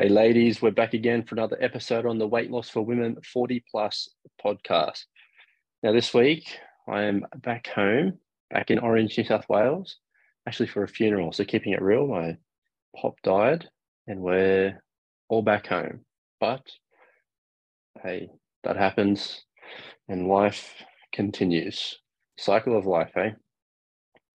Hey, ladies, we're back again for another episode on the Weight Loss for Women 40 Plus podcast. Now, this week, I am back home, back in Orange, New South Wales, actually for a funeral. So, keeping it real, my pop died and we're all back home. But hey, that happens and life continues. Cycle of life, eh?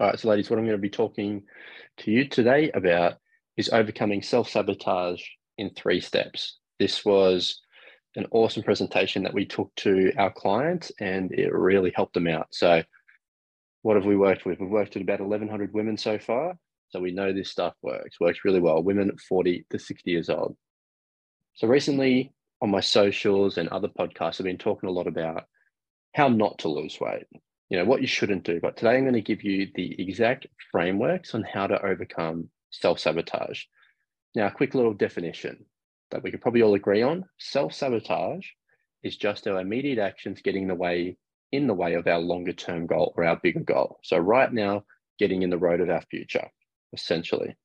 All right, so ladies, what I'm going to be talking to you today about is overcoming self sabotage in three steps. This was an awesome presentation that we took to our clients and it really helped them out. So, what have we worked with? We've worked with about 1,100 women so far. So, we know this stuff works, works really well. Women 40 to 60 years old. So, recently on my socials and other podcasts, I've been talking a lot about how not to lose weight, you know, what you shouldn't do. But today I'm going to give you the exact frameworks on how to overcome self sabotage. Now, a quick little definition that we could probably all agree on self sabotage is just our immediate actions getting in the way in the way of our longer term goal or our bigger goal. So right now, getting in the road of our future, essentially.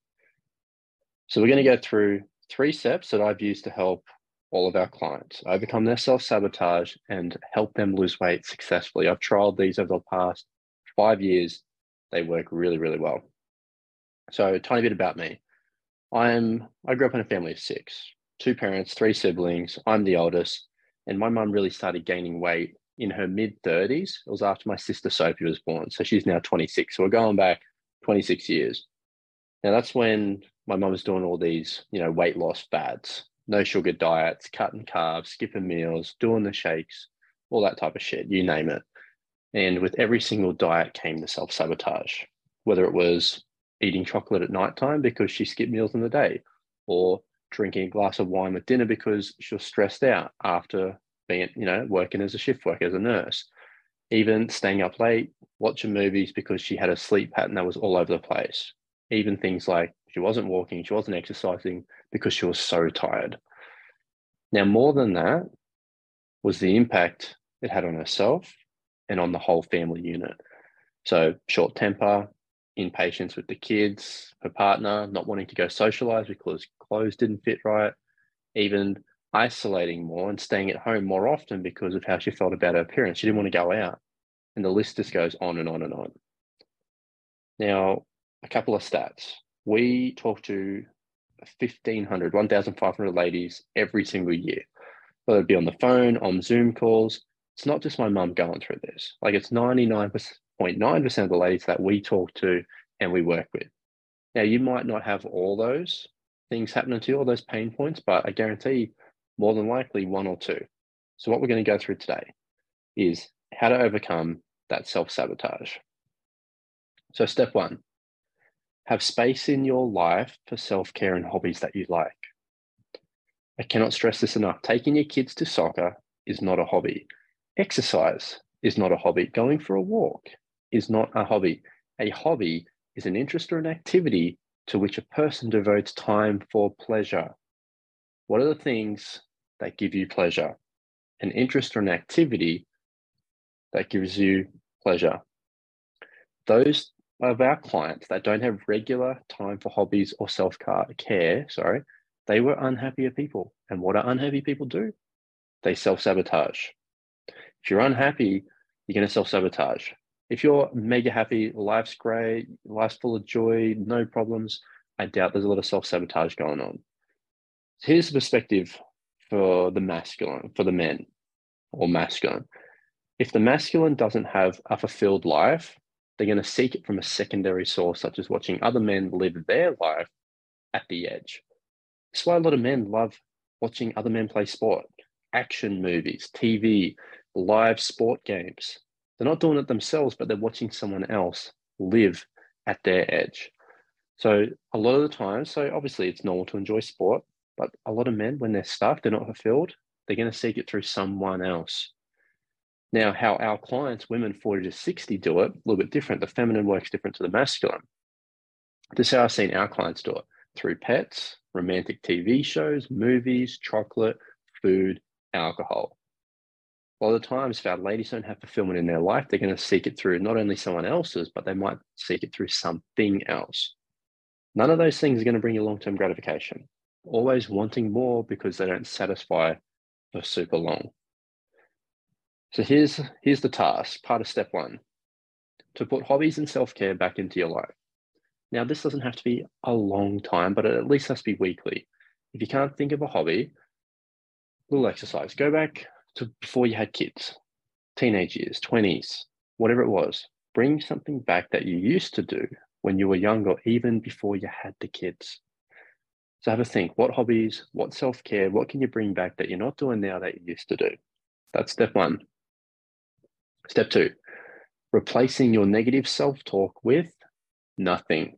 So we're going to go through three steps that I've used to help all of our clients overcome their self sabotage and help them lose weight successfully. I've trialed these over the past five years. They work really, really well. So, a tiny bit about me. I'm I grew up in a family of six, two parents, three siblings. I'm the oldest, and my mum really started gaining weight in her mid 30s. It was after my sister Sophie was born, so she's now 26. So we're going back 26 years. Now that's when my mum was doing all these, you know, weight loss fads, no sugar diets, cutting carbs, skipping meals, doing the shakes, all that type of shit, you name it. And with every single diet came the self sabotage, whether it was eating chocolate at nighttime because she skipped meals in the day, or drinking a glass of wine with dinner because she was stressed out after being, you know, working as a shift worker as a nurse. Even staying up late, watching movies because she had a sleep pattern that was all over the place. Even things like she wasn't walking, she wasn't exercising because she was so tired. Now, more than that was the impact it had on herself and on the whole family unit. So, short temper, impatience with the kids, her partner, not wanting to go socialize because clothes didn't fit right, even isolating more and staying at home more often because of how she felt about her appearance. She didn't want to go out. And the list just goes on and on and on. Now, a couple of stats. We talk to 1,500, 1,500 ladies every single year, whether it be on the phone, on Zoom calls. It's not just my mum going through this. Like it's 99% 0.9% of the ladies that we talk to and we work with. Now, you might not have all those things happening to you, all those pain points, but I guarantee more than likely one or two. So, what we're going to go through today is how to overcome that self sabotage. So, step one have space in your life for self care and hobbies that you like. I cannot stress this enough. Taking your kids to soccer is not a hobby. Exercise is not a hobby. Going for a walk is not a hobby. A hobby is an interest or an activity to which a person devotes time for pleasure. What are the things that give you pleasure? An interest or an activity that gives you pleasure. Those of our clients that don't have regular time for hobbies or self care, sorry, they were unhappier people. And what do unhappy people do? They self sabotage. If you're unhappy, you're going to self sabotage if you're mega happy, life's great, life's full of joy, no problems, I doubt there's a lot of self sabotage going on. Here's the perspective for the masculine, for the men or masculine. If the masculine doesn't have a fulfilled life, they're going to seek it from a secondary source, such as watching other men live their life at the edge. That's why a lot of men love watching other men play sport, action movies, TV, live sport games. They're not doing it themselves, but they're watching someone else live at their edge. So a lot of the time, so obviously it's normal to enjoy sport, but a lot of men, when they're stuck, they're not fulfilled, they're going to seek it through someone else. Now, how our clients, women 40 to 60, do it, a little bit different. The feminine works different to the masculine. This is how I've seen our clients do it through pets, romantic TV shows, movies, chocolate, food, alcohol a lot of times if our ladies don't have fulfillment in their life, they're going to seek it through not only someone else's, but they might seek it through something else. None of those things are going to bring you long-term gratification. always wanting more because they don't satisfy for super long. So here's here's the task, part of step one, to put hobbies and self-care back into your life. Now, this doesn't have to be a long time, but it at least has to be weekly. If you can't think of a hobby, little exercise. Go back to before you had kids, teenage years, 20s, whatever it was. Bring something back that you used to do when you were younger, even before you had the kids. So have a think what hobbies, what self care, what can you bring back that you're not doing now that you used to do? That's step one. Step two, replacing your negative self talk with nothing.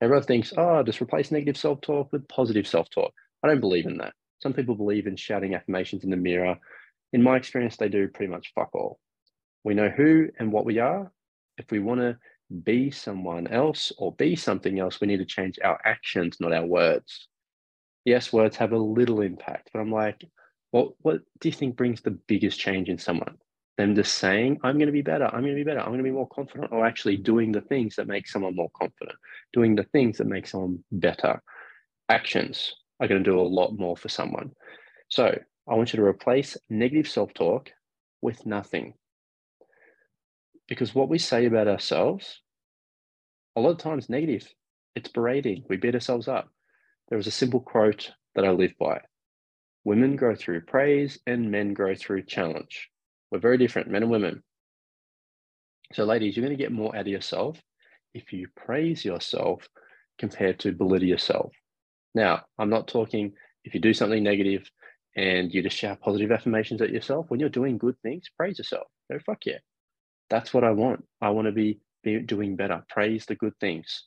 Everyone thinks, oh, just replace negative self talk with positive self talk. I don't believe in that. Some people believe in shouting affirmations in the mirror. In my experience, they do pretty much fuck all. We know who and what we are. If we want to be someone else or be something else, we need to change our actions, not our words. Yes, words have a little impact, but I'm like, what, what do you think brings the biggest change in someone? Them just saying, I'm going to be better, I'm going to be better, I'm going to be more confident, or actually doing the things that make someone more confident, doing the things that make someone better. Actions are going to do a lot more for someone. So I want you to replace negative self talk with nothing. Because what we say about ourselves, a lot of times negative. It's berating. We beat ourselves up. There is a simple quote that I live by Women grow through praise and men grow through challenge. We're very different, men and women. So, ladies, you're going to get more out of yourself if you praise yourself compared to belittle yourself. Now, I'm not talking if you do something negative and you just shout positive affirmations at yourself. When you're doing good things, praise yourself. Go, fuck yeah. That's what I want. I want to be, be doing better. Praise the good things.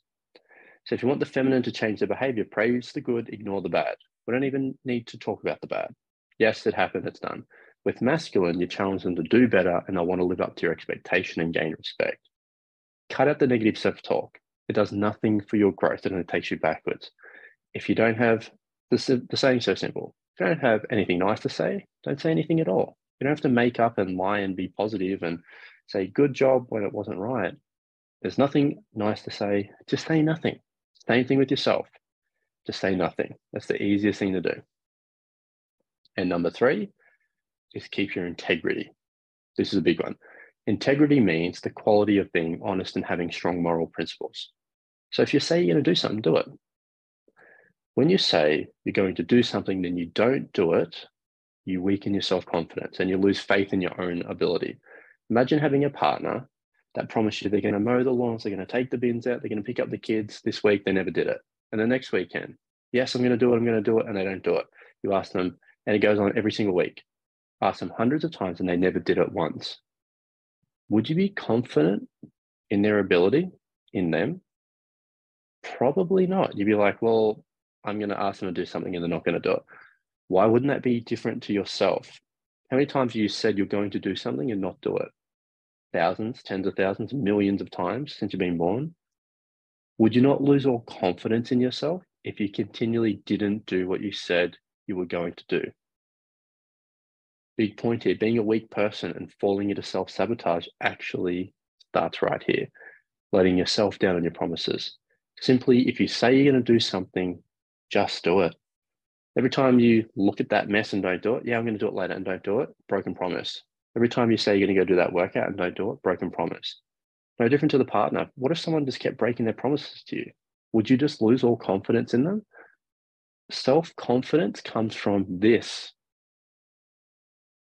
So if you want the feminine to change their behavior, praise the good, ignore the bad. We don't even need to talk about the bad. Yes, it happened, it's done. With masculine, you challenge them to do better and they want to live up to your expectation and gain respect. Cut out the negative self talk. It does nothing for your growth and it takes you backwards if you don't have the, the saying so simple if you don't have anything nice to say don't say anything at all. You don't have to make up and lie and be positive and say good job when it wasn't right. There's nothing nice to say. Just say nothing. Same thing with yourself. Just say nothing. That's the easiest thing to do. And number three is keep your integrity. This is a big one. Integrity means the quality of being honest and having strong moral principles. So if you say you're going to do something do it when you say you're going to do something, then you don't do it, you weaken your self confidence and you lose faith in your own ability. Imagine having a partner that promised you they're going to mow the lawns, they're going to take the bins out, they're going to pick up the kids this week, they never did it. And the next weekend, yes, I'm going to do it, I'm going to do it, and they don't do it. You ask them, and it goes on every single week. Ask them hundreds of times, and they never did it once. Would you be confident in their ability, in them? Probably not. You'd be like, well, I'm going to ask them to do something and they're not going to do it. Why wouldn't that be different to yourself? How many times have you said you're going to do something and not do it? Thousands, tens of thousands, millions of times since you've been born. Would you not lose all confidence in yourself if you continually didn't do what you said you were going to do? Big point here being a weak person and falling into self sabotage actually starts right here, letting yourself down on your promises. Simply, if you say you're going to do something, just do it. Every time you look at that mess and don't do it, yeah, I'm going to do it later and don't do it, broken promise. Every time you say you're going to go do that workout and don't do it, broken promise. No different to the partner. What if someone just kept breaking their promises to you? Would you just lose all confidence in them? Self confidence comes from this.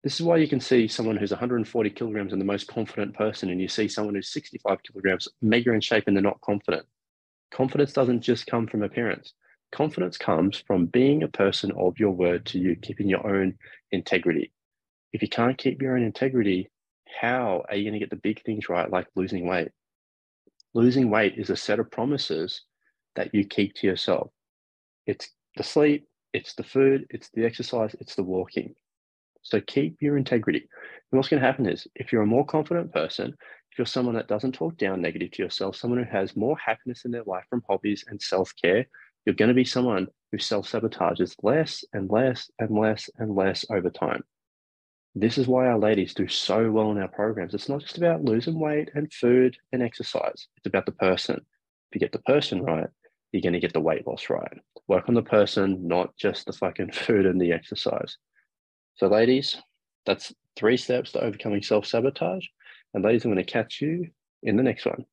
This is why you can see someone who's 140 kilograms and the most confident person, and you see someone who's 65 kilograms, mega in shape, and they're not confident. Confidence doesn't just come from appearance. Confidence comes from being a person of your word to you, keeping your own integrity. If you can't keep your own integrity, how are you going to get the big things right, like losing weight? Losing weight is a set of promises that you keep to yourself. It's the sleep, it's the food, it's the exercise, it's the walking. So keep your integrity. And what's going to happen is if you're a more confident person, if you're someone that doesn't talk down negative to yourself, someone who has more happiness in their life from hobbies and self care, you're going to be someone who self sabotages less and less and less and less over time. This is why our ladies do so well in our programs. It's not just about losing weight and food and exercise, it's about the person. If you get the person right, you're going to get the weight loss right. Work on the person, not just the fucking food and the exercise. So, ladies, that's three steps to overcoming self sabotage. And, ladies, I'm going to catch you in the next one.